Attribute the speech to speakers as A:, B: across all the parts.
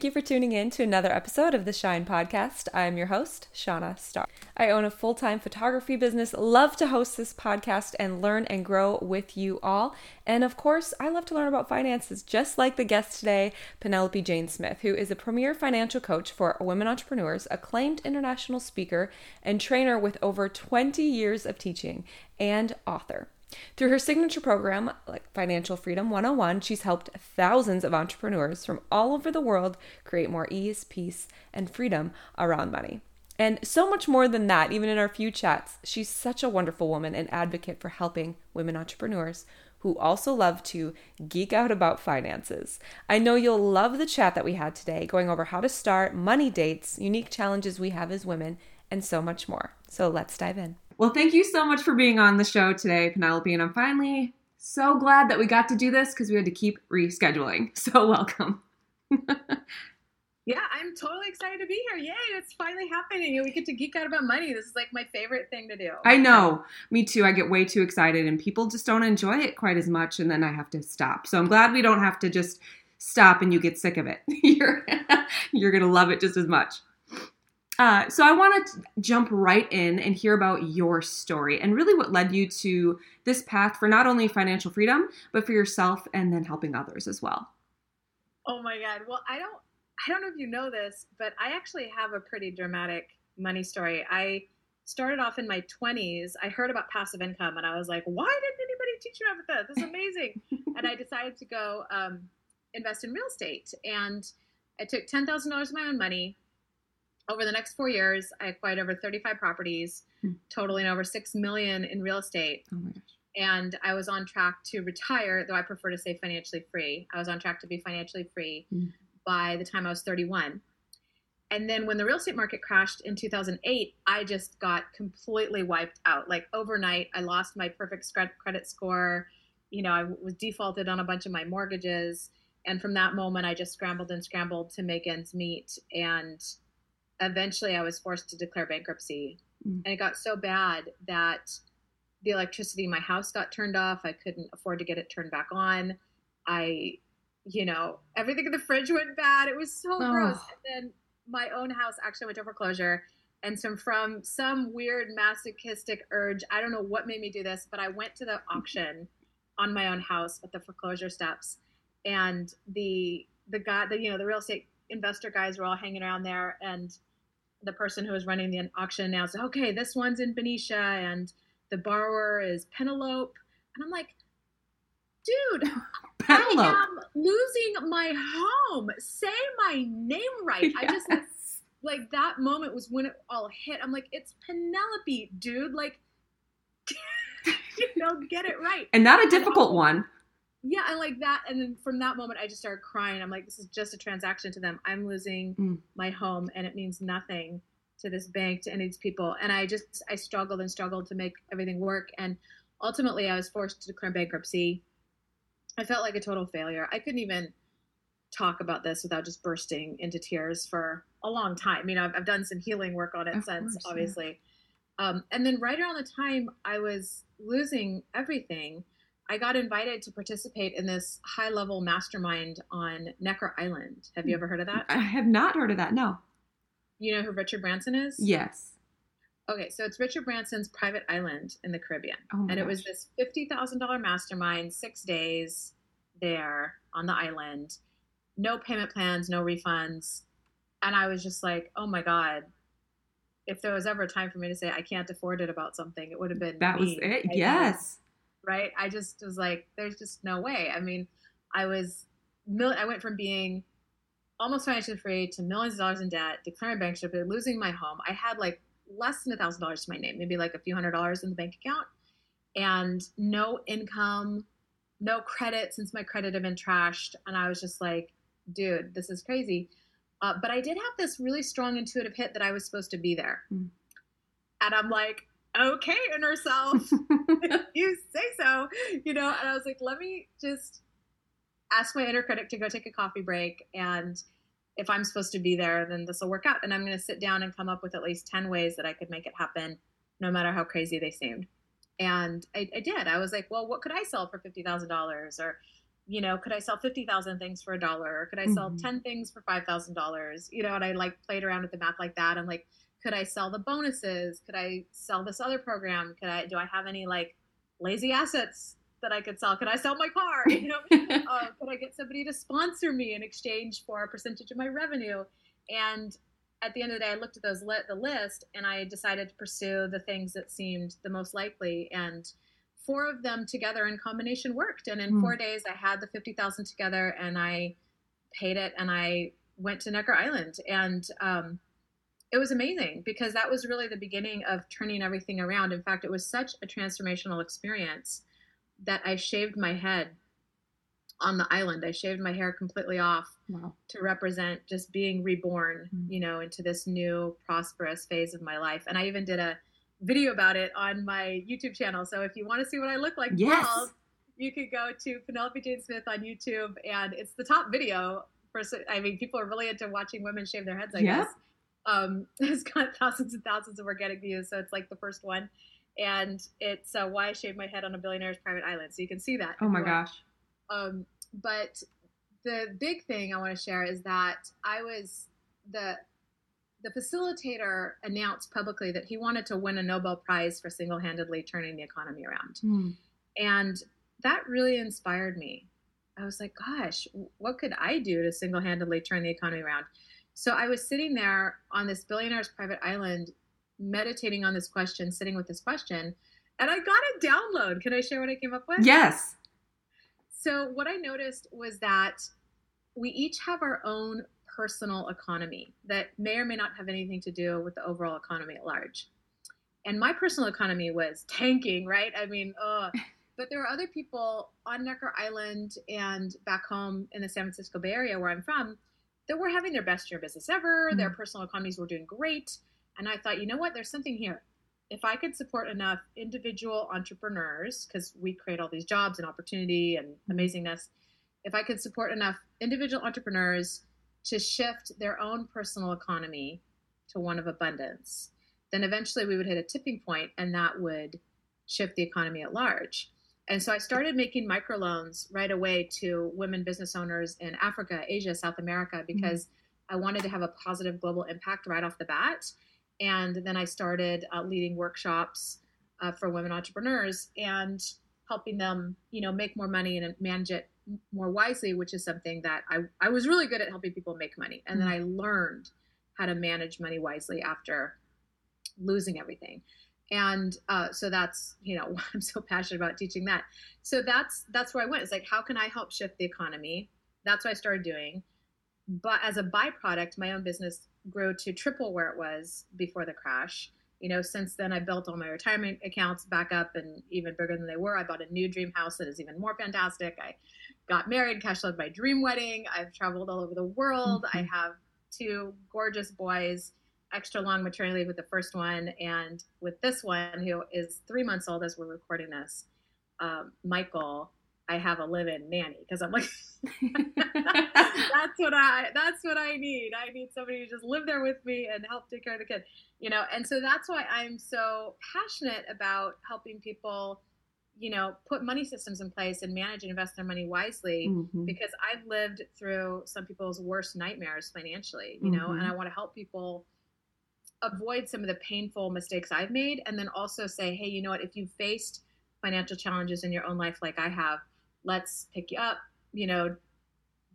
A: Thank you for tuning in to another episode of the Shine Podcast. I'm your host, Shauna Starr. I own a full time photography business, love to host this podcast and learn and grow with you all. And of course, I love to learn about finances, just like the guest today, Penelope Jane Smith, who is a premier financial coach for women entrepreneurs, acclaimed international speaker, and trainer with over 20 years of teaching, and author. Through her signature program, like Financial Freedom 101, she's helped thousands of entrepreneurs from all over the world create more ease, peace, and freedom around money. And so much more than that, even in our few chats, she's such a wonderful woman and advocate for helping women entrepreneurs who also love to geek out about finances. I know you'll love the chat that we had today, going over how to start, money dates, unique challenges we have as women, and so much more. So let's dive in. Well, thank you so much for being on the show today, Penelope. And I'm finally so glad that we got to do this because we had to keep rescheduling. So, welcome.
B: yeah, I'm totally excited to be here. Yay, it's finally happening. We get to geek out about money. This is like my favorite thing to do.
A: I know. Me too. I get way too excited, and people just don't enjoy it quite as much. And then I have to stop. So, I'm glad we don't have to just stop and you get sick of it. you're, you're going to love it just as much. Uh, so I want to jump right in and hear about your story and really what led you to this path for not only financial freedom but for yourself and then helping others as well.
B: Oh my god. Well, I don't I don't know if you know this, but I actually have a pretty dramatic money story. I started off in my 20s. I heard about passive income and I was like, why didn't anybody teach me about this? This is amazing. and I decided to go um, invest in real estate. And I took $10,000 of my own money, over the next four years, I acquired over 35 properties, hmm. totaling over six million in real estate. Oh my gosh. And I was on track to retire, though I prefer to say financially free. I was on track to be financially free hmm. by the time I was 31. And then when the real estate market crashed in 2008, I just got completely wiped out. Like overnight, I lost my perfect credit score. You know, I was defaulted on a bunch of my mortgages. And from that moment, I just scrambled and scrambled to make ends meet. And eventually I was forced to declare bankruptcy. Mm. And it got so bad that the electricity in my house got turned off. I couldn't afford to get it turned back on. I, you know, everything in the fridge went bad. It was so oh. gross. And then my own house actually went to foreclosure. And so from some weird masochistic urge, I don't know what made me do this, but I went to the auction on my own house at the foreclosure steps. And the the guy, the you know, the real estate investor guys were all hanging around there and the person who was running the auction announced, okay, this one's in Benicia and the borrower is Penelope. And I'm like, dude, Penelope. I am losing my home. Say my name right. Yes. I just like, like that moment was when it all hit. I'm like, it's Penelope, dude. Like, you know, get it right.
A: And not a difficult one
B: yeah I like that and then from that moment i just started crying. I'm like this is just a transaction to them. I'm losing mm. my home and it means nothing to this bank to any of these people. And i just i struggled and struggled to make everything work and ultimately i was forced to declare bankruptcy. I felt like a total failure. I couldn't even talk about this without just bursting into tears for a long time. You know i've, I've done some healing work on it of since course, obviously. Yeah. um, and then right around the time i was losing everything I got invited to participate in this high level mastermind on Necker Island. Have you ever heard of that?
A: I have not heard of that, no.
B: You know who Richard Branson is?
A: Yes.
B: Okay, so it's Richard Branson's private island in the Caribbean. Oh and gosh. it was this $50,000 mastermind, six days there on the island, no payment plans, no refunds. And I was just like, oh my God, if there was ever a time for me to say I can't afford it about something, it would have been
A: that me. was it. yes
B: right? I just was like, there's just no way. I mean, I was, I went from being almost financially free to millions of dollars in debt, declaring bankruptcy, losing my home. I had like less than a thousand dollars to my name, maybe like a few hundred dollars in the bank account, and no income, no credit since my credit had been trashed. And I was just like, dude, this is crazy. Uh, but I did have this really strong intuitive hit that I was supposed to be there. Mm. And I'm like, okay in herself. you say so, you know. And I was like, let me just ask my inner critic to go take a coffee break. And if I'm supposed to be there, then this will work out. And I'm going to sit down and come up with at least 10 ways that I could make it happen, no matter how crazy they seemed. And I, I did. I was like, well, what could I sell for $50,000? Or you know, could I sell 50,000 things for a dollar? Or could I sell mm-hmm. 10 things for $5,000? You know, and I like played around with the math like that. I'm like, could I sell the bonuses? Could I sell this other program? Could I, do I have any like lazy assets that I could sell? Could I sell my car? You know, uh, could I get somebody to sponsor me in exchange for a percentage of my revenue? And at the end of the day, I looked at those the list and I decided to pursue the things that seemed the most likely. And four of them together in combination worked. And in mm. four days, I had the 50,000 together and I paid it and I went to Necker Island. And um, it was amazing because that was really the beginning of turning everything around. In fact, it was such a transformational experience that I shaved my head on the island. I shaved my hair completely off wow. to represent just being reborn, mm. you know, into this new prosperous phase of my life. And I even did a video about it on my YouTube channel. So if you want to see what I look like,
A: yes.
B: you could go to Penelope Jane Smith on YouTube, and it's the top video. For I mean, people are really into watching women shave their heads. I guess um, it's got thousands and thousands of organic views, so it's like the first one. And it's uh, why I shaved my head on a billionaire's private island. So you can see that.
A: Oh my gosh.
B: Um, but the big thing I want to share is that I was the the facilitator announced publicly that he wanted to win a Nobel Prize for single handedly turning the economy around. Mm. And that really inspired me. I was like, gosh, what could I do to single handedly turn the economy around? So I was sitting there on this billionaire's private island, meditating on this question, sitting with this question, and I got a download. Can I share what I came up with?
A: Yes.
B: So, what I noticed was that we each have our own personal economy that may or may not have anything to do with the overall economy at large. And my personal economy was tanking, right? I mean, ugh. but there were other people on Necker Island and back home in the San Francisco Bay Area where I'm from that were having their best year business ever. Mm-hmm. Their personal economies were doing great. And I thought, you know what? There's something here. If I could support enough individual entrepreneurs, because we create all these jobs and opportunity and mm-hmm. amazingness, if I could support enough individual entrepreneurs to shift their own personal economy to one of abundance, then eventually we would hit a tipping point and that would shift the economy at large. And so I started making microloans right away to women business owners in Africa, Asia, South America, mm-hmm. because mm-hmm. I wanted to have a positive global impact right off the bat. And then I started uh, leading workshops uh, for women entrepreneurs and helping them, you know, make more money and manage it more wisely, which is something that I, I was really good at helping people make money. And then mm. I learned how to manage money wisely after losing everything. And uh, so that's, you know, I'm so passionate about teaching that. So that's, that's where I went. It's like, how can I help shift the economy? That's what I started doing. But as a byproduct, my own business grew to triple where it was before the crash you know, since then I built all my retirement accounts back up and even bigger than they were. I bought a new dream house that is even more fantastic. I got married, cash flowed my dream wedding. I've traveled all over the world. Mm-hmm. I have two gorgeous boys, extra long maternity leave with the first one, and with this one who is three months old as we're recording this, um, Michael. I have a live-in nanny because I'm like, that's what I that's what I need. I need somebody to just live there with me and help take care of the kid, you know. And so that's why I'm so passionate about helping people, you know, put money systems in place and manage and invest their money wisely mm-hmm. because I've lived through some people's worst nightmares financially, you know, mm-hmm. and I want to help people avoid some of the painful mistakes I've made and then also say, hey, you know what, if you've faced financial challenges in your own life like I have let's pick you up, you know,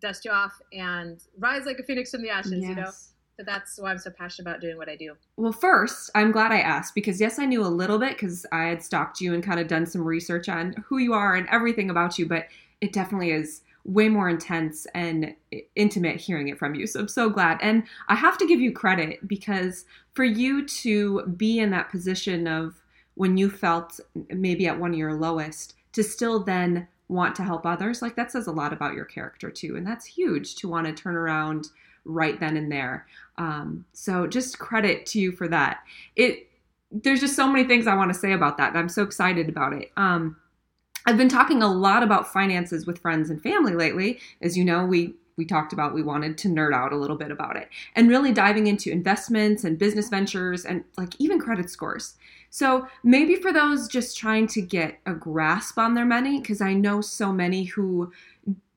B: dust you off and rise like a phoenix from the ashes, yes. you know? So that's why I'm so passionate about doing what I do.
A: Well, first, I'm glad I asked because yes, I knew a little bit because I had stalked you and kind of done some research on who you are and everything about you, but it definitely is way more intense and intimate hearing it from you. So I'm so glad. And I have to give you credit because for you to be in that position of when you felt maybe at one of your lowest, to still then want to help others, like that says a lot about your character too. And that's huge to want to turn around right then and there. Um, so just credit to you for that. It there's just so many things I want to say about that. I'm so excited about it. Um, I've been talking a lot about finances with friends and family lately. As you know, we we talked about we wanted to nerd out a little bit about it and really diving into investments and business ventures and like even credit scores. So maybe for those just trying to get a grasp on their money, because I know so many who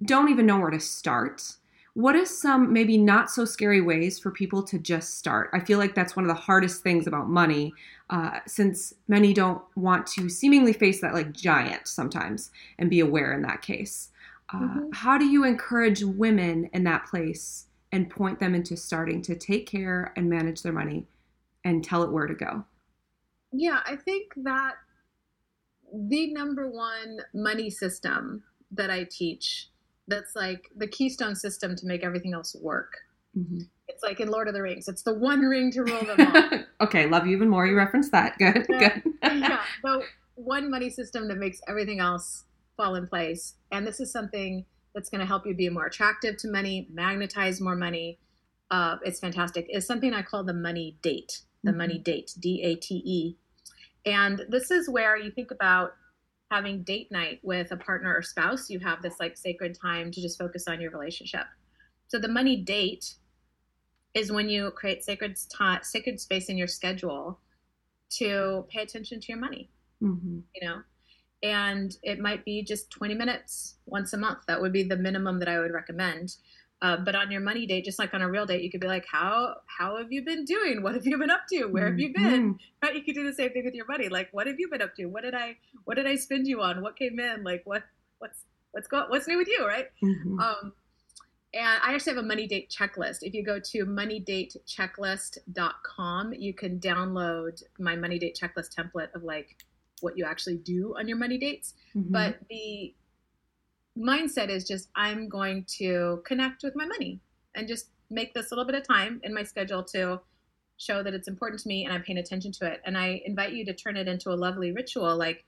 A: don't even know where to start. What is some maybe not so scary ways for people to just start? I feel like that's one of the hardest things about money, uh, since many don't want to seemingly face that like giant sometimes and be aware in that case. Uh, mm-hmm. How do you encourage women in that place and point them into starting to take care and manage their money and tell it where to go?
B: Yeah, I think that the number one money system that I teach that's like the keystone system to make everything else work. Mm-hmm. It's like in Lord of the Rings. It's the one ring to rule them all.
A: okay, love you even more. You referenced that. Good,
B: yeah.
A: good.
B: yeah, the one money system that makes everything else fall in place. And this is something that's going to help you be more attractive to money, magnetize more money. Uh, it's fantastic. It's something I call the money date. The mm-hmm. money date, D A T E. And this is where you think about having date night with a partner or spouse, you have this like sacred time to just focus on your relationship. So the money date is when you create sacred time, sacred space in your schedule to pay attention to your money. Mm-hmm. You know, and it might be just 20 minutes once a month. That would be the minimum that I would recommend. Uh, but on your money date, just like on a real date, you could be like, "How how have you been doing? What have you been up to? Where have you been?" Mm-hmm. Right? You could do the same thing with your money. Like, "What have you been up to? What did I what did I spend you on? What came in? Like, what what's what's go what's new with you?" Right? Mm-hmm. Um, and I actually have a money date checklist. If you go to moneydatechecklist.com, you can download my money date checklist template of like what you actually do on your money dates. Mm-hmm. But the mindset is just I'm going to connect with my money and just make this little bit of time in my schedule to show that it's important to me and I'm paying attention to it. And I invite you to turn it into a lovely ritual. Like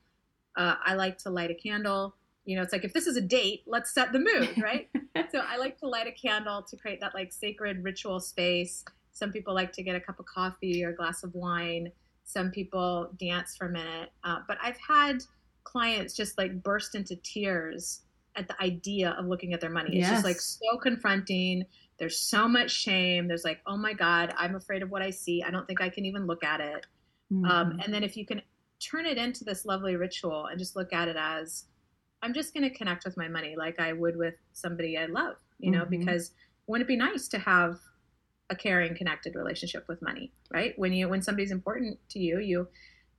B: uh, I like to light a candle. You know, it's like if this is a date, let's set the mood, right? so I like to light a candle to create that like sacred ritual space. Some people like to get a cup of coffee or a glass of wine. Some people dance for a minute. Uh, but I've had clients just like burst into tears at the idea of looking at their money. It's yes. just like so confronting. There's so much shame. There's like, oh my God, I'm afraid of what I see. I don't think I can even look at it. Um, mm-hmm. Um, and then if you can turn it into this lovely ritual and just look at it as, I'm just going to connect with my money like I would with somebody I love, you know, mm-hmm. because wouldn't it be nice to have a caring, connected relationship with money, right? When you, when somebody's important to you, you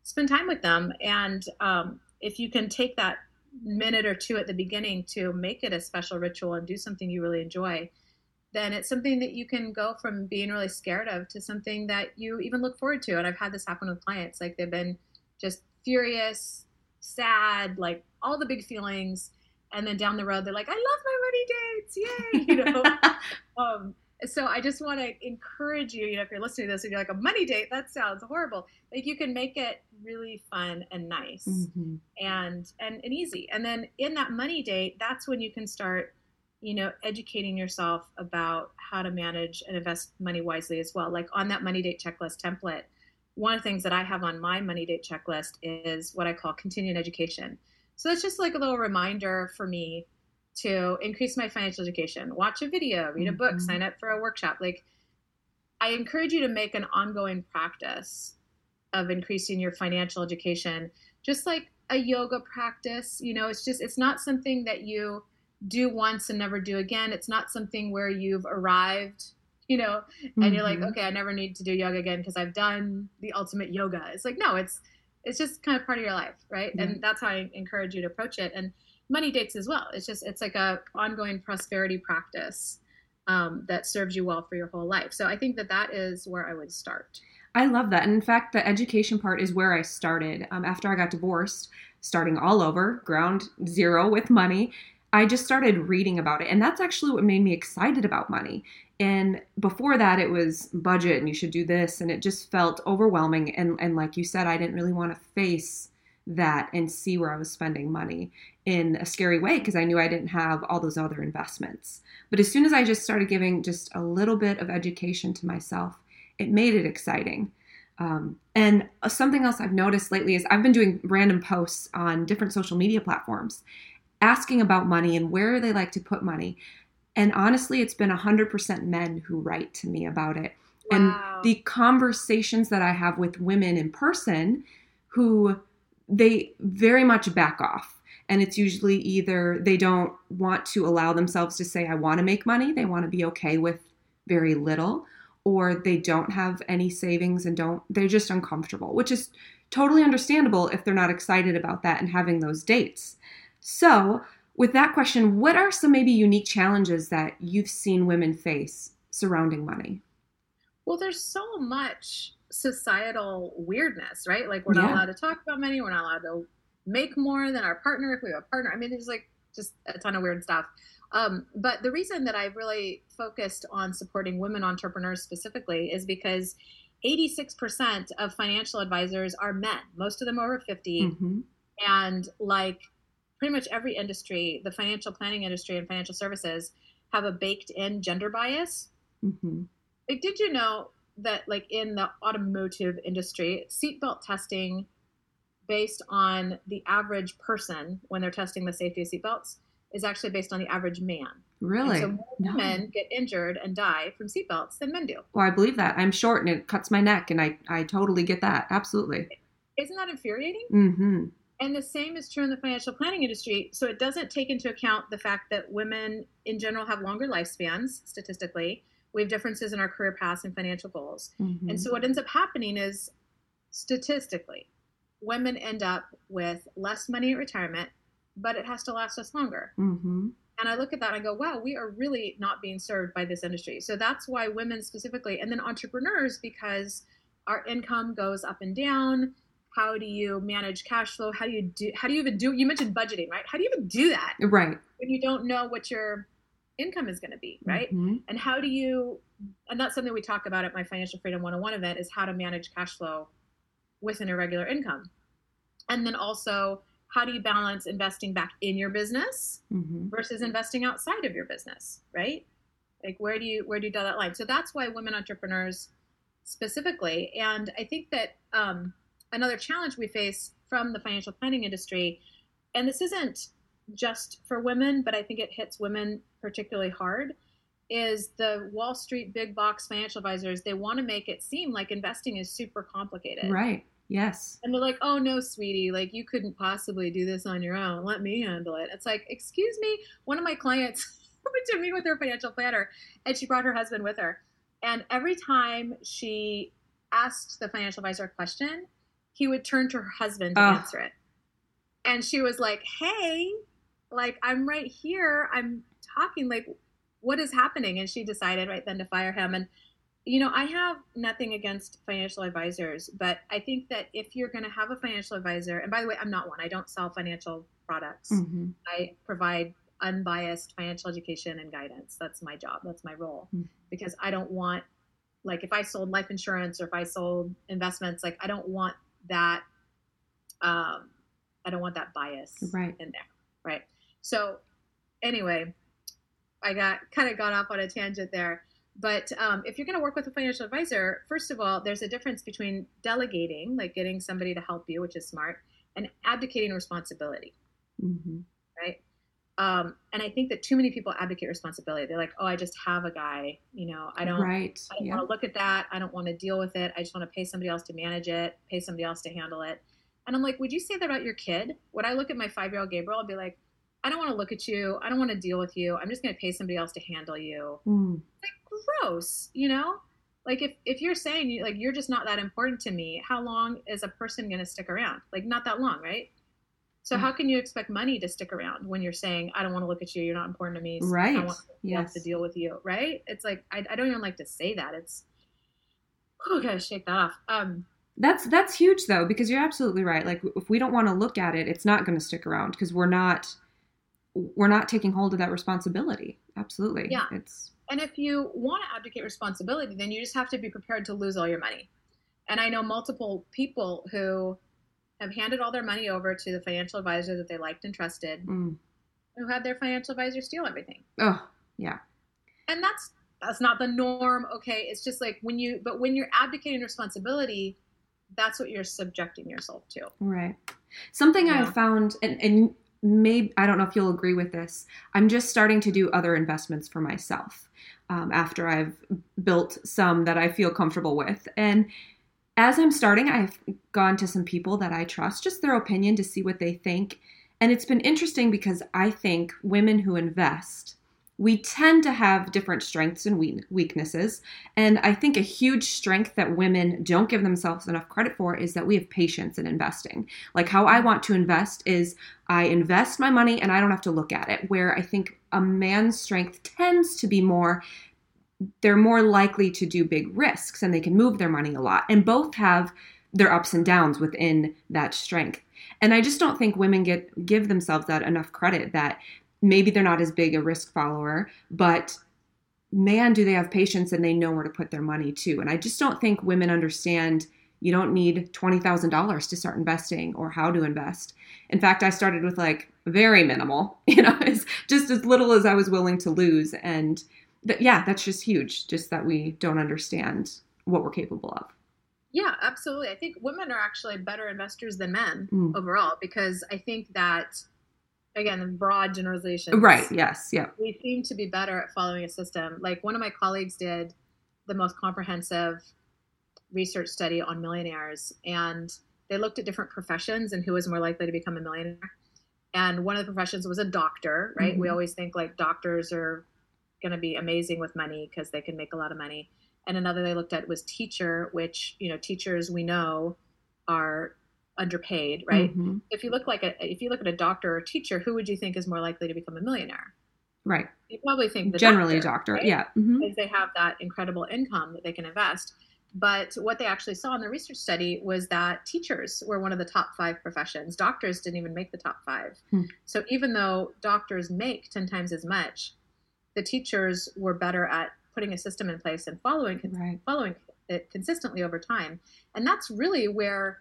B: spend time with them. And um, if you can take that minute or two at the beginning to make it a special ritual and do something you really enjoy, then it's something that you can go from being really scared of to something that you even look forward to. And I've had this happen with clients. Like they've been just furious, sad, like all the big feelings. And then down the road, they're like, I love my money dates. Yay. You know? um, so I just want to encourage you, you know, if you're listening to this and you're like a money date, that sounds horrible. Like you can make it really fun and nice mm-hmm. and, and and easy. And then in that money date, that's when you can start, you know, educating yourself about how to manage and invest money wisely as well. Like on that money date checklist template, one of the things that I have on my money date checklist is what I call continuing education. So that's just like a little reminder for me to increase my financial education, watch a video, read a book, mm-hmm. sign up for a workshop. Like, I encourage you to make an ongoing practice of increasing your financial education, just like a yoga practice. You know, it's just, it's not something that you do once and never do again. It's not something where you've arrived, you know, and mm-hmm. you're like, mm-hmm. okay, I never need to do yoga again because I've done the ultimate yoga. It's like, no, it's, it's just kind of part of your life, right? Mm-hmm. And that's how I encourage you to approach it. And money dates as well. It's just it's like a ongoing prosperity practice um, that serves you well for your whole life. So I think that that is where I would start.
A: I love that. And in fact, the education part is where I started. Um, after I got divorced, starting all over, ground zero with money, I just started reading about it. And that's actually what made me excited about money. And before that, it was budget and you should do this. And it just felt overwhelming. And, and like you said, I didn't really want to face that and see where I was spending money in a scary way because I knew I didn't have all those other investments. But as soon as I just started giving just a little bit of education to myself, it made it exciting. Um, and something else I've noticed lately is I've been doing random posts on different social media platforms asking about money and where they like to put money. And honestly, it's been 100% men who write to me about it. Wow. And the conversations that I have with women in person who they very much back off. And it's usually either they don't want to allow themselves to say, I want to make money, they want to be okay with very little, or they don't have any savings and don't, they're just uncomfortable, which is totally understandable if they're not excited about that and having those dates. So, with that question, what are some maybe unique challenges that you've seen women face surrounding money?
B: Well, there's so much societal weirdness, right? Like we're not yeah. allowed to talk about money, we're not allowed to make more than our partner if we have a partner. I mean, there's like just a ton of weird stuff. Um, but the reason that I've really focused on supporting women entrepreneurs specifically is because 86% of financial advisors are men, most of them over 50. Mm-hmm. And like pretty much every industry, the financial planning industry and financial services have a baked in gender bias. Mm-hmm. Like, did you know that, like, in the automotive industry, seatbelt testing based on the average person when they're testing the safety of seatbelts is actually based on the average man.
A: Really?
B: And so more no. men get injured and die from seatbelts than men do.
A: Well, I believe that. I'm short and it cuts my neck, and I, I totally get that. Absolutely.
B: Isn't that infuriating?
A: Mm-hmm.
B: And the same is true in the financial planning industry. So it doesn't take into account the fact that women in general have longer lifespans statistically. We have differences in our career paths and financial goals. Mm-hmm. And so what ends up happening is statistically, women end up with less money at retirement, but it has to last us longer.
A: Mm-hmm.
B: And I look at that and I go, wow, we are really not being served by this industry. So that's why women specifically, and then entrepreneurs, because our income goes up and down how do you manage cash flow? How do you do how do you even do you mentioned budgeting right? How do you even do that
A: right.
B: when you don't know what your income is going to be right? Mm-hmm. and how do you and that's something we talk about at my financial freedom 101 event is how to manage cash flow with an irregular income. And then also how do you balance investing back in your business mm-hmm. versus investing outside of your business right? Like where do you where do you draw that line? So that's why women entrepreneurs specifically and i think that um, another challenge we face from the financial planning industry, and this isn't just for women, but I think it hits women particularly hard, is the Wall Street big box financial advisors, they want to make it seem like investing is super complicated.
A: Right. Yes.
B: And they're like, oh no, sweetie, like you couldn't possibly do this on your own. Let me handle it. It's like, excuse me. One of my clients went to meet with her financial planner and she brought her husband with her. And every time she asked the financial advisor a question, he would turn to her husband to answer it. And she was like, Hey, like, I'm right here. I'm talking. Like, what is happening? And she decided right then to fire him. And, you know, I have nothing against financial advisors, but I think that if you're going to have a financial advisor, and by the way, I'm not one, I don't sell financial products, mm-hmm. I provide unbiased financial education and guidance. That's my job, that's my role, mm-hmm. because I don't want, like, if I sold life insurance or if I sold investments, like, I don't want that um, I don't want that bias
A: right.
B: in there, right? So anyway, I got kind of got off on a tangent there. But um, if you're going to work with a financial advisor, first of all, there's a difference between delegating, like getting somebody to help you, which is smart, and abdicating responsibility,
A: mm-hmm.
B: right? Um, and I think that too many people advocate responsibility. They're like, "Oh, I just have a guy. You know, I don't.
A: Right.
B: I don't want to look at that. I don't want to deal with it. I just want to pay somebody else to manage it, pay somebody else to handle it." And I'm like, "Would you say that about your kid?" Would I look at my five year old Gabriel? I'd be like, "I don't want to look at you. I don't want to deal with you. I'm just going to pay somebody else to handle you."
A: Mm.
B: Like gross, you know. Like if if you're saying you like you're just not that important to me, how long is a person going to stick around? Like not that long, right? So how can you expect money to stick around when you're saying, I don't want to look at you, you're not important to me,
A: so right?
B: I want yes. to deal with you, right? It's like I, I don't even like to say that. It's oh, gotta shake that off. Um,
A: that's that's huge though because you're absolutely right. Like if we don't want to look at it, it's not going to stick around because we're not we're not taking hold of that responsibility. Absolutely,
B: yeah.
A: It's
B: and if you want to abdicate responsibility, then you just have to be prepared to lose all your money. And I know multiple people who have handed all their money over to the financial advisor that they liked and trusted,
A: mm.
B: who had their financial advisor steal everything.
A: Oh, yeah.
B: And that's that's not the norm. Okay, it's just like when you, but when you're abdicating responsibility, that's what you're subjecting yourself to.
A: Right. Something yeah. I found, and, and maybe I don't know if you'll agree with this. I'm just starting to do other investments for myself um, after I've built some that I feel comfortable with, and as I'm starting, I've gone to some people that I trust, just their opinion to see what they think. And it's been interesting because I think women who invest, we tend to have different strengths and weaknesses. And I think a huge strength that women don't give themselves enough credit for is that we have patience in investing. Like how I want to invest is I invest my money and I don't have to look at it, where I think a man's strength tends to be more they're more likely to do big risks and they can move their money a lot. And both have their ups and downs within that strength. And I just don't think women get give themselves that enough credit that maybe they're not as big a risk follower, but man, do they have patience and they know where to put their money too. And I just don't think women understand you don't need $20,000 to start investing or how to invest. In fact, I started with like very minimal, you know, just as little as I was willing to lose. And th- yeah, that's just huge, just that we don't understand what we're capable of.
B: Yeah, absolutely. I think women are actually better investors than men mm. overall because I think that again, broad generalization.
A: Right. Yes. Yeah.
B: We seem to be better at following a system. Like one of my colleagues did the most comprehensive research study on millionaires, and they looked at different professions and who was more likely to become a millionaire. And one of the professions was a doctor, right? Mm-hmm. We always think like doctors are going to be amazing with money because they can make a lot of money. And another they looked at was teacher, which you know teachers we know are underpaid, right? Mm-hmm. If you look like a if you look at a doctor or a teacher, who would you think is more likely to become a millionaire?
A: Right.
B: You probably think
A: generally
B: doctor,
A: a doctor, right? yeah, mm-hmm.
B: because they have that incredible income that they can invest. But what they actually saw in the research study was that teachers were one of the top five professions. Doctors didn't even make the top five. Hmm. So even though doctors make 10 times as much, the teachers were better at putting a system in place and following right. following it consistently over time. And that's really where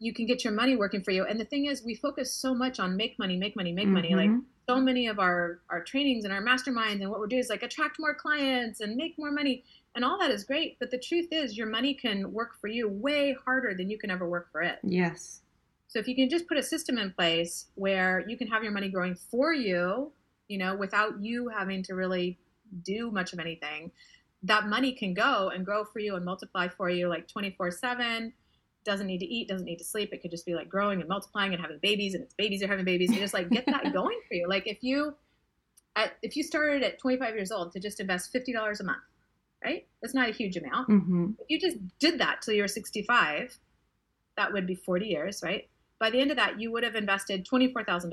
B: you can get your money working for you. And the thing is, we focus so much on make money, make money, make mm-hmm. money. Like mm-hmm. so many of our our trainings and our masterminds and what we're doing is like attract more clients and make more money. And all that is great, but the truth is, your money can work for you way harder than you can ever work for it.
A: Yes.
B: So if you can just put a system in place where you can have your money growing for you, you know, without you having to really do much of anything, that money can go and grow for you and multiply for you like 24 7 doesn't need to eat, doesn't need to sleep. It could just be like growing and multiplying and having babies, and its babies are having babies. And just like get that going for you. Like if you, at, if you started at 25 years old to just invest $50 a month, right? That's not a huge amount. Mm-hmm. If you just did that till you were 65, that would be 40 years, right? By the end of that, you would have invested $24,000.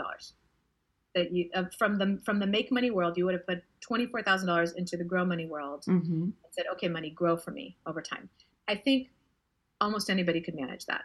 B: That you uh, from the from the make money world, you would have put twenty four thousand dollars into the grow money world mm-hmm. and said, okay, money grow for me over time. I think almost anybody could manage that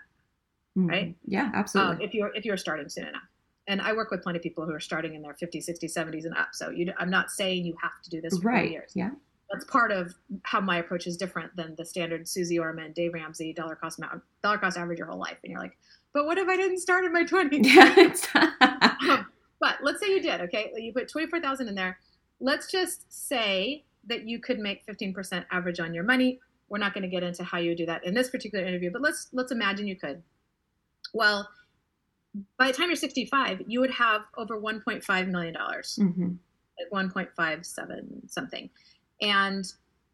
B: mm-hmm. right
A: yeah absolutely
B: um, if you're if you're starting soon enough and i work with plenty of people who are starting in their 50s 60s 70s and up so you i'm not saying you have to do this for
A: right
B: years
A: yeah
B: that's part of how my approach is different than the standard Suze Orman, Dave Ramsey, dollar cost dollar cost average your whole life. And you're like, but what if I didn't start in my 20s? um, but let's say you did, okay? You put 24,000 in there. Let's just say that you could make 15% average on your money we're not going to get into how you do that in this particular interview, but let's let's imagine you could. Well, by the time you're 65, you would have over 1.5 million dollars, mm-hmm. like 1.57 something, and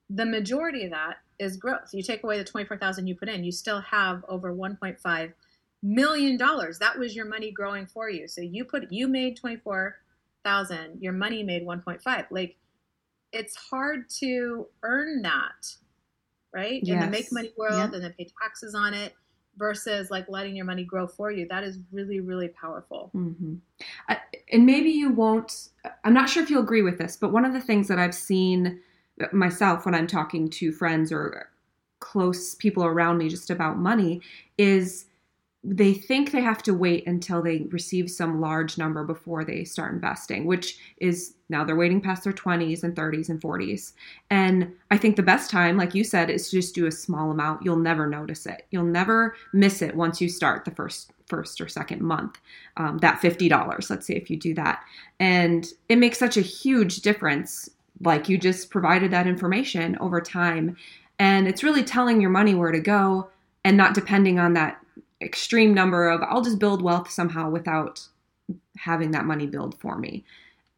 B: the majority of that is growth. You take away the 24,000 you put in, you still have over 1.5 million dollars. That was your money growing for you. So you put you made 24,000, your money made 1.5. Like it's hard to earn that right? Yes. In the make money world yeah. and then pay taxes on it versus like letting your money grow for you. That is really, really powerful.
A: Mm-hmm. Uh, and maybe you won't, I'm not sure if you'll agree with this, but one of the things that I've seen myself when I'm talking to friends or close people around me just about money is they think they have to wait until they receive some large number before they start investing, which is now they're waiting past their 20s and 30s and 40s. And I think the best time, like you said, is to just do a small amount. You'll never notice it. You'll never miss it once you start the first first or second month. Um, that $50, let's say if you do that. And it makes such a huge difference. Like you just provided that information over time. And it's really telling your money where to go and not depending on that extreme number of I'll just build wealth somehow without having that money build for me.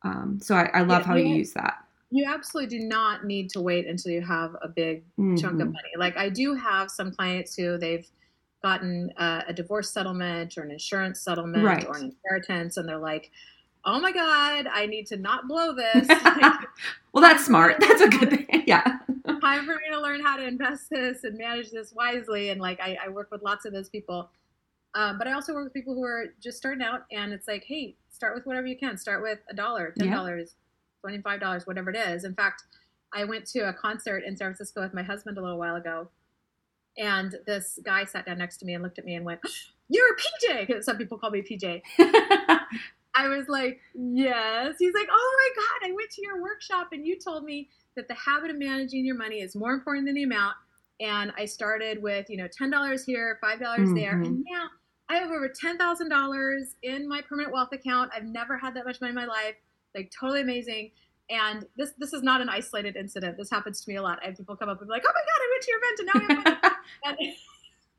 A: Um, so I, I love yeah, how you use that.
B: you absolutely do not need to wait until you have a big mm-hmm. chunk of mm-hmm. money. Like I do have some clients who they've gotten a, a divorce settlement or an insurance settlement right. or an inheritance, and they're like, "Oh my god, I need to not blow this."
A: well, that's smart. That's a good thing. Yeah.
B: time for me learn how to invest this and manage this wisely. And like I, I work with lots of those people. Um, but I also work with people who are just starting out, and it's like, hey, start with whatever you can. Start with a dollar, ten dollars, twenty five dollars, whatever it is. In fact, I went to a concert in San Francisco with my husband a little while ago, and this guy sat down next to me and looked at me and went, "You're a PJ." Because some people call me PJ. I was like, "Yes." He's like, "Oh my god, I went to your workshop and you told me that the habit of managing your money is more important than the amount." And I started with, you know, ten dollars here, five dollars mm-hmm. there, and now I have over ten thousand dollars in my permanent wealth account. I've never had that much money in my life. Like totally amazing. And this this is not an isolated incident. This happens to me a lot. I have people come up and be like, "Oh my god, I went to your event and now I have money." and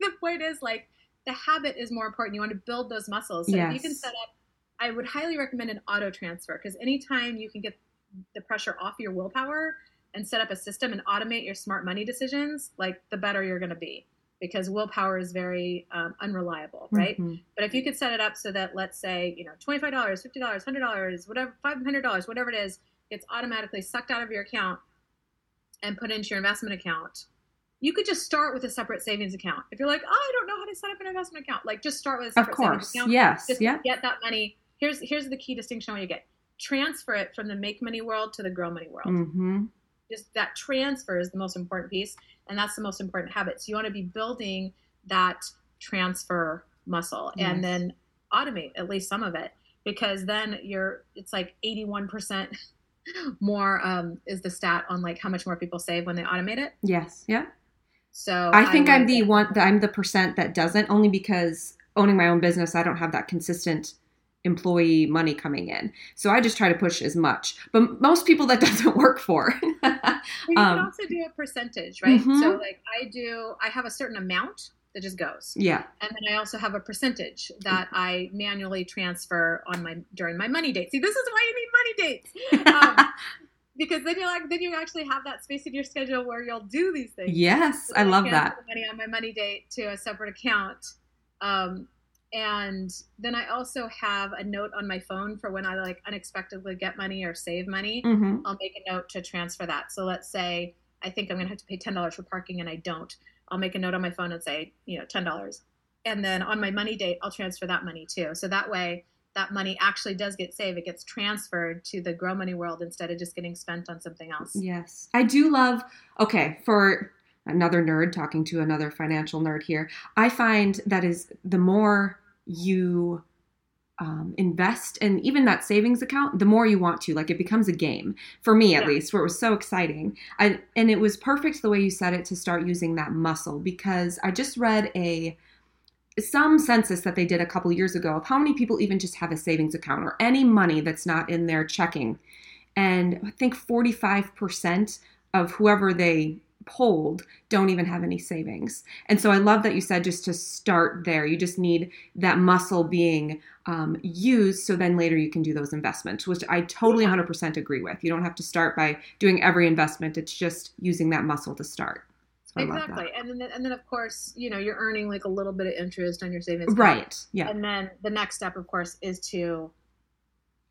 B: the point is, like, the habit is more important. You want to build those muscles. So yes. you can set up. I would highly recommend an auto transfer because anytime you can get the pressure off your willpower and set up a system and automate your smart money decisions, like the better you're going to be because willpower is very um, unreliable, right? Mm-hmm. But if you could set it up so that, let's say, you know, $25, $50, $100, whatever, $500, whatever it is, gets automatically sucked out of your account and put into your investment account. You could just start with a separate savings account. If you're like, oh, I don't know how to set up an investment account, like just start with a separate
A: of course.
B: savings account.
A: Yes.
B: Just
A: yeah.
B: get that money. Here's here's the key distinction when you get transfer it from the make money world to the grow money world.
A: Mm-hmm.
B: Just that transfer is the most important piece, and that's the most important habit. So you want to be building that transfer muscle, yes. and then automate at least some of it because then you're it's like 81% more um, is the stat on like how much more people save when they automate it.
A: Yes. Yeah.
B: So
A: I think I am the one. I'm the percent that doesn't, only because owning my own business, I don't have that consistent employee money coming in. So I just try to push as much. But most people that doesn't work for.
B: you um, can also do a percentage, right? Mm-hmm. So like I do, I have a certain amount that just goes.
A: Yeah.
B: And then I also have a percentage that I manually transfer on my during my money date. See, this is why you need money dates. Um, because then you like then you actually have that space in your schedule where you'll do these things.
A: Yes, so I love I that.
B: Money on my money date to a separate account. Um, and then I also have a note on my phone for when I like unexpectedly get money or save money.
A: Mm-hmm.
B: I'll make a note to transfer that. So let's say I think I'm going to have to pay ten dollars for parking and I don't. I'll make a note on my phone and say, you know, ten dollars, and then on my money date, I'll transfer that money too. So that way, that money actually does get saved. It gets transferred to the grow money world instead of just getting spent on something else.
A: Yes, I do love. Okay, for another nerd talking to another financial nerd here, I find that is the more you um, invest in even that savings account, the more you want to. Like it becomes a game for me, at yeah. least, where it was so exciting. I, and it was perfect the way you said it to start using that muscle because I just read a some census that they did a couple years ago of how many people even just have a savings account or any money that's not in their checking. And I think 45% of whoever they polled don't even have any savings. And so I love that you said just to start there. You just need that muscle being um, used so then later you can do those investments, which I totally 100% agree with. You don't have to start by doing every investment, it's just using that muscle to start.
B: So exactly. And then, and then, of course, you know, you're earning like a little bit of interest on your savings.
A: Right. Yeah.
B: And then the next step, of course, is to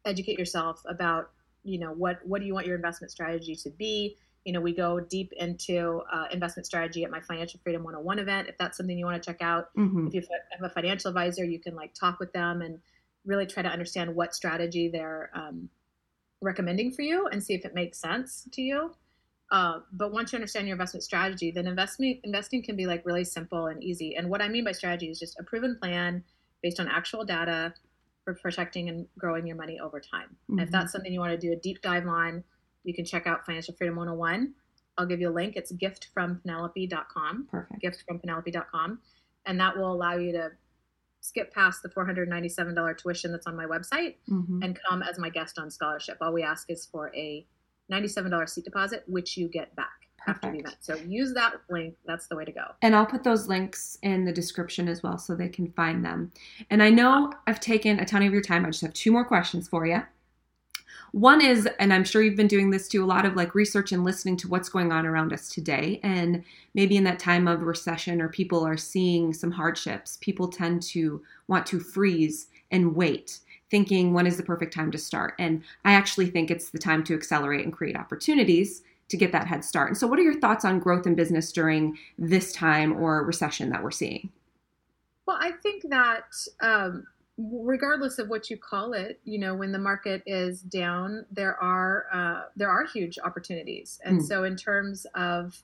B: educate yourself about, you know, what, what do you want your investment strategy to be? You know, we go deep into uh, investment strategy at my Financial Freedom 101 event. If that's something you want to check out,
A: mm-hmm.
B: if you have a financial advisor, you can like talk with them and really try to understand what strategy they're um, recommending for you and see if it makes sense to you. Uh, but once you understand your investment strategy, then investment investing can be like really simple and easy. And what I mean by strategy is just a proven plan based on actual data for protecting and growing your money over time. Mm-hmm. if that's something you want to do a deep dive on, you can check out Financial Freedom 101. I'll give you a link. It's giftfrompenelope.com.
A: Perfect.
B: Giftfrompenelope.com. And that will allow you to skip past the $497 tuition that's on my website
A: mm-hmm.
B: and come as my guest on scholarship. All we ask is for a $97 seat deposit, which you get back. Perfect. After the event. So use that link. That's the way to go.
A: And I'll put those links in the description as well so they can find them. And I know I've taken a ton of your time. I just have two more questions for you. One is, and I'm sure you've been doing this too, a lot of like research and listening to what's going on around us today. And maybe in that time of recession or people are seeing some hardships, people tend to want to freeze and wait, thinking when is the perfect time to start. And I actually think it's the time to accelerate and create opportunities to get that head start. And so, what are your thoughts on growth in business during this time or recession that we're seeing?
B: Well, I think that um, regardless of what you call it, you know, when the market is down, there are uh, there are huge opportunities, and mm. so in terms of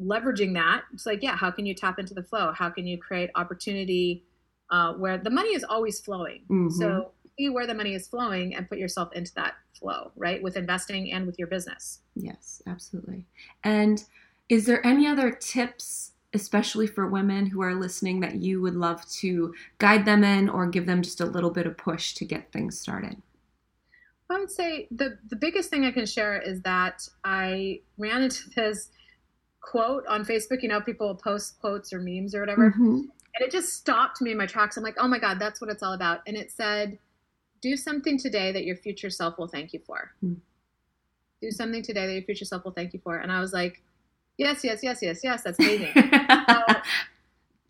B: leveraging that, it's like, yeah, how can you tap into the flow? How can you create opportunity uh, where the money is always flowing? Mm-hmm. So see where the money is flowing and put yourself into that flow, right? With investing and with your business.
A: Yes, absolutely. And is there any other tips, especially for women who are listening, that you would love to guide them in or give them just a little bit of push to get things started?
B: I would say the, the biggest thing I can share is that I ran into this quote on Facebook. You know, people post quotes or memes or whatever. Mm-hmm. And it just stopped me in my tracks. I'm like, oh my God, that's what it's all about. And it said, do something today that your future self will thank you for. Hmm. Do something today that your future self will thank you for. And I was like, yes, yes, yes, yes, yes, that's amazing. so,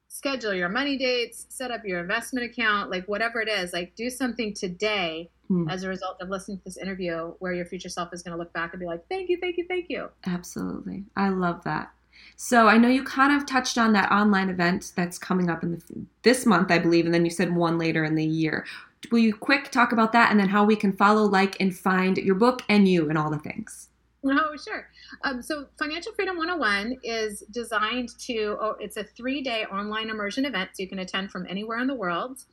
B: schedule your money dates, set up your investment account, like whatever it is, like do something today hmm. as a result of listening to this interview where your future self is going to look back and be like, thank you, thank you, thank you.
A: Absolutely. I love that. So I know you kind of touched on that online event that's coming up in the, this month, I believe, and then you said one later in the year will you quick talk about that and then how we can follow, like, and find your book and you and all the things?
B: Oh, sure. Um, so, Financial Freedom 101 is designed to, oh, it's a three day online immersion event, so you can attend from anywhere in the world.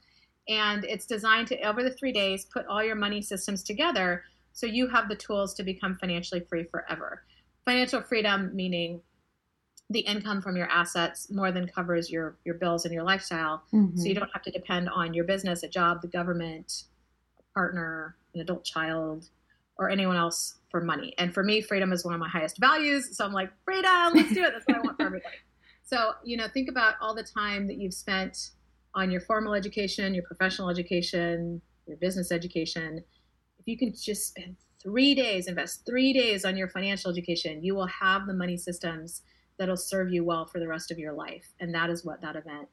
B: And it's designed to, over the three days, put all your money systems together so you have the tools to become financially free forever. Financial freedom meaning the income from your assets more than covers your your bills and your lifestyle mm-hmm. so you don't have to depend on your business a job the government a partner an adult child or anyone else for money and for me freedom is one of my highest values so i'm like freedom let's do it that's what i want for everybody so you know think about all the time that you've spent on your formal education your professional education your business education if you can just spend three days invest three days on your financial education you will have the money systems that'll serve you well for the rest of your life. And that is what that event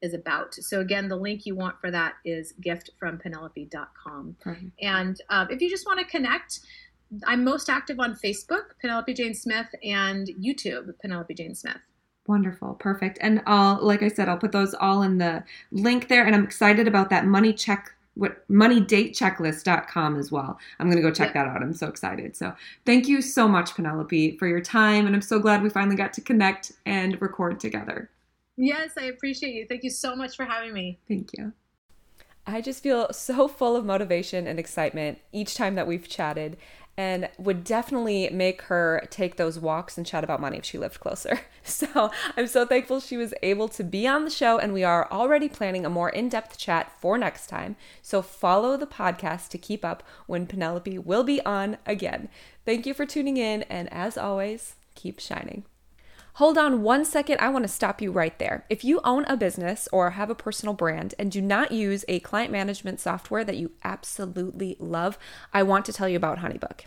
B: is about. So again, the link you want for that is giftfrompenelope.com. Mm-hmm. And uh, if you just want to connect, I'm most active on Facebook, Penelope Jane Smith, and YouTube, Penelope Jane Smith.
A: Wonderful, perfect. And I'll, like I said, I'll put those all in the link there. And I'm excited about that money check what moneydatechecklist.com as well. I'm going to go check yeah. that out. I'm so excited. So, thank you so much Penelope for your time and I'm so glad we finally got to connect and record together.
B: Yes, I appreciate you. Thank you so much for having me.
A: Thank you. I just feel so full of motivation and excitement each time that we've chatted and would definitely make her take those walks and chat about money if she lived closer. So I'm so thankful she was able to be on the show, and we are already planning a more in depth chat for next time. So follow the podcast to keep up when Penelope will be on again. Thank you for tuning in, and as always, keep shining. Hold on one second, I want to stop you right there. If you own a business or have a personal brand and do not use a client management software that you absolutely love, I want to tell you about Honeybook.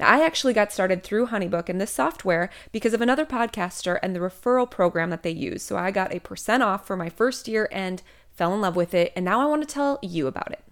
A: Now, I actually got started through Honeybook and this software because of another podcaster and the referral program that they use. So I got a percent off for my first year and fell in love with it, and now I want to tell you about it.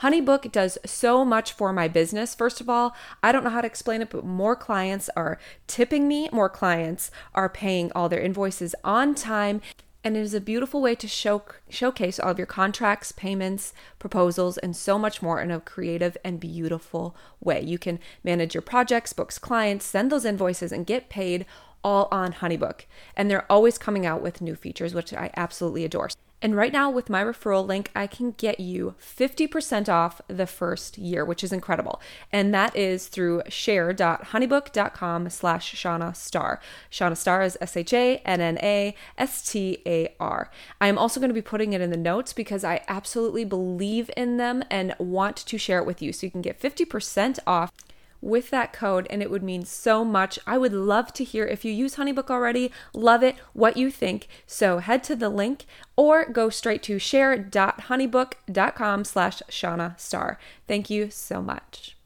A: Honeybook does so much for my business. First of all, I don't know how to explain it, but more clients are tipping me, more clients are paying all their invoices on time. And it is a beautiful way to show, showcase all of your contracts, payments, proposals, and so much more in a creative and beautiful way. You can manage your projects, books clients, send those invoices, and get paid all on Honeybook. And they're always coming out with new features, which I absolutely adore. And right now, with my referral link, I can get you 50% off the first year, which is incredible. And that is through share.honeybook.com slash Shanna Star. Shanna Star is S H A N N A S T A R. I am also going to be putting it in the notes because I absolutely believe in them and want to share it with you. So you can get 50% off with that code, and it would mean so much. I would love to hear if you use HoneyBook already, love it, what you think. So head to the link or go straight to share.honeybook.com slash Shanna Star. Thank you so much.